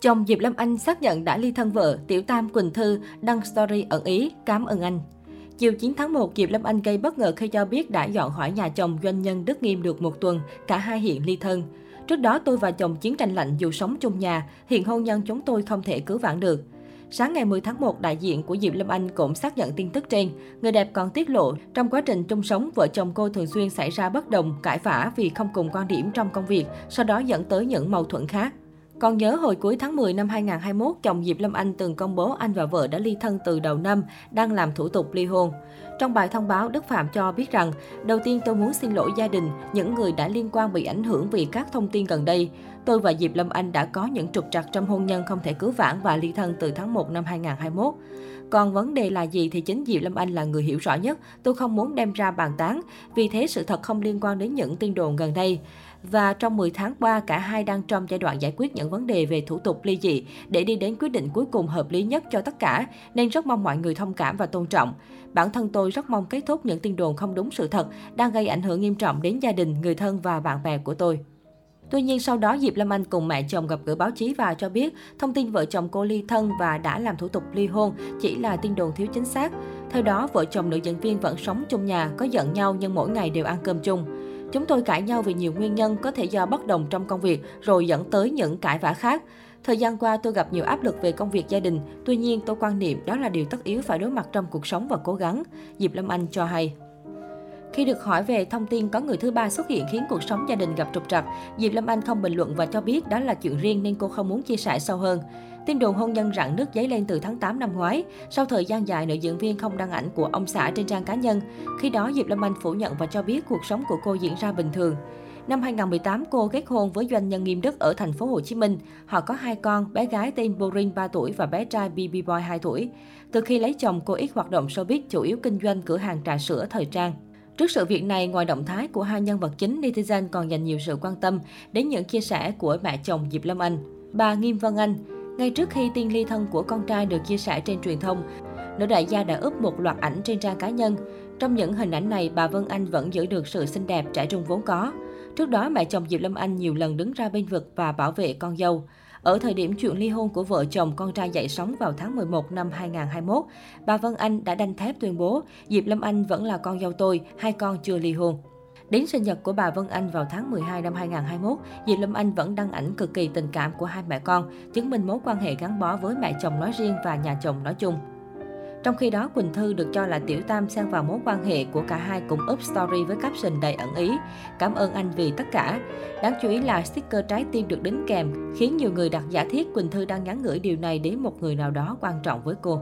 Chồng Diệp Lâm Anh xác nhận đã ly thân vợ, Tiểu Tam Quỳnh Thư đăng story ẩn ý, cảm ơn anh. Chiều 9 tháng 1, Diệp Lâm Anh gây bất ngờ khi cho biết đã dọn khỏi nhà chồng doanh nhân Đức Nghiêm được một tuần, cả hai hiện ly thân. Trước đó tôi và chồng chiến tranh lạnh dù sống chung nhà, hiện hôn nhân chúng tôi không thể cứu vãn được. Sáng ngày 10 tháng 1, đại diện của Diệp Lâm Anh cũng xác nhận tin tức trên. Người đẹp còn tiết lộ, trong quá trình chung sống, vợ chồng cô thường xuyên xảy ra bất đồng, cãi vã vì không cùng quan điểm trong công việc, sau đó dẫn tới những mâu thuẫn khác. Còn nhớ hồi cuối tháng 10 năm 2021, chồng Diệp Lâm Anh từng công bố anh và vợ đã ly thân từ đầu năm, đang làm thủ tục ly hôn. Trong bài thông báo, Đức Phạm cho biết rằng, đầu tiên tôi muốn xin lỗi gia đình, những người đã liên quan bị ảnh hưởng vì các thông tin gần đây. Tôi và Diệp Lâm Anh đã có những trục trặc trong hôn nhân không thể cứu vãn và ly thân từ tháng 1 năm 2021. Còn vấn đề là gì thì chính Diệp Lâm Anh là người hiểu rõ nhất. Tôi không muốn đem ra bàn tán, vì thế sự thật không liên quan đến những tin đồn gần đây. Và trong 10 tháng qua, cả hai đang trong giai đoạn giải quyết những vấn đề về thủ tục ly dị để đi đến quyết định cuối cùng hợp lý nhất cho tất cả, nên rất mong mọi người thông cảm và tôn trọng. Bản thân tôi rất mong kết thúc những tin đồn không đúng sự thật đang gây ảnh hưởng nghiêm trọng đến gia đình, người thân và bạn bè của tôi. Tuy nhiên sau đó Diệp Lâm Anh cùng mẹ chồng gặp gỡ báo chí và cho biết thông tin vợ chồng cô ly thân và đã làm thủ tục ly hôn chỉ là tin đồn thiếu chính xác. Theo đó, vợ chồng nữ diễn viên vẫn sống chung nhà, có giận nhau nhưng mỗi ngày đều ăn cơm chung. Chúng tôi cãi nhau vì nhiều nguyên nhân có thể do bất đồng trong công việc rồi dẫn tới những cãi vã khác. Thời gian qua tôi gặp nhiều áp lực về công việc gia đình, tuy nhiên tôi quan niệm đó là điều tất yếu phải đối mặt trong cuộc sống và cố gắng, Diệp Lâm Anh cho hay. Khi được hỏi về thông tin có người thứ ba xuất hiện khiến cuộc sống gia đình gặp trục trặc, Diệp Lâm Anh không bình luận và cho biết đó là chuyện riêng nên cô không muốn chia sẻ sâu hơn. Tin đồn hôn nhân rạn nứt dấy lên từ tháng 8 năm ngoái. Sau thời gian dài, nữ diễn viên không đăng ảnh của ông xã trên trang cá nhân. Khi đó, Diệp Lâm Anh phủ nhận và cho biết cuộc sống của cô diễn ra bình thường. Năm 2018, cô kết hôn với doanh nhân Nghiêm Đức ở thành phố Hồ Chí Minh. Họ có hai con, bé gái tên Borin 3 tuổi và bé trai BB Boy 2 tuổi. Từ khi lấy chồng, cô ít hoạt động showbiz, chủ yếu kinh doanh cửa hàng trà sữa thời trang. Trước sự việc này, ngoài động thái của hai nhân vật chính, netizen còn dành nhiều sự quan tâm đến những chia sẻ của mẹ chồng Diệp Lâm Anh. Bà Nghiêm Vân Anh, ngay trước khi tin ly thân của con trai được chia sẻ trên truyền thông, nữ đại gia đã úp một loạt ảnh trên trang cá nhân. Trong những hình ảnh này, bà Vân Anh vẫn giữ được sự xinh đẹp trẻ trung vốn có. Trước đó, mẹ chồng Diệp Lâm Anh nhiều lần đứng ra bên vực và bảo vệ con dâu. Ở thời điểm chuyện ly hôn của vợ chồng con trai dậy sóng vào tháng 11 năm 2021, bà Vân Anh đã đanh thép tuyên bố Diệp Lâm Anh vẫn là con dâu tôi, hai con chưa ly hôn. Đến sinh nhật của bà Vân Anh vào tháng 12 năm 2021, Diệp Lâm Anh vẫn đăng ảnh cực kỳ tình cảm của hai mẹ con, chứng minh mối quan hệ gắn bó với mẹ chồng nói riêng và nhà chồng nói chung. Trong khi đó, Quỳnh Thư được cho là tiểu tam xen vào mối quan hệ của cả hai cùng up story với caption đầy ẩn ý. Cảm ơn anh vì tất cả. Đáng chú ý là sticker trái tim được đính kèm, khiến nhiều người đặt giả thiết Quỳnh Thư đang nhắn gửi điều này đến một người nào đó quan trọng với cô.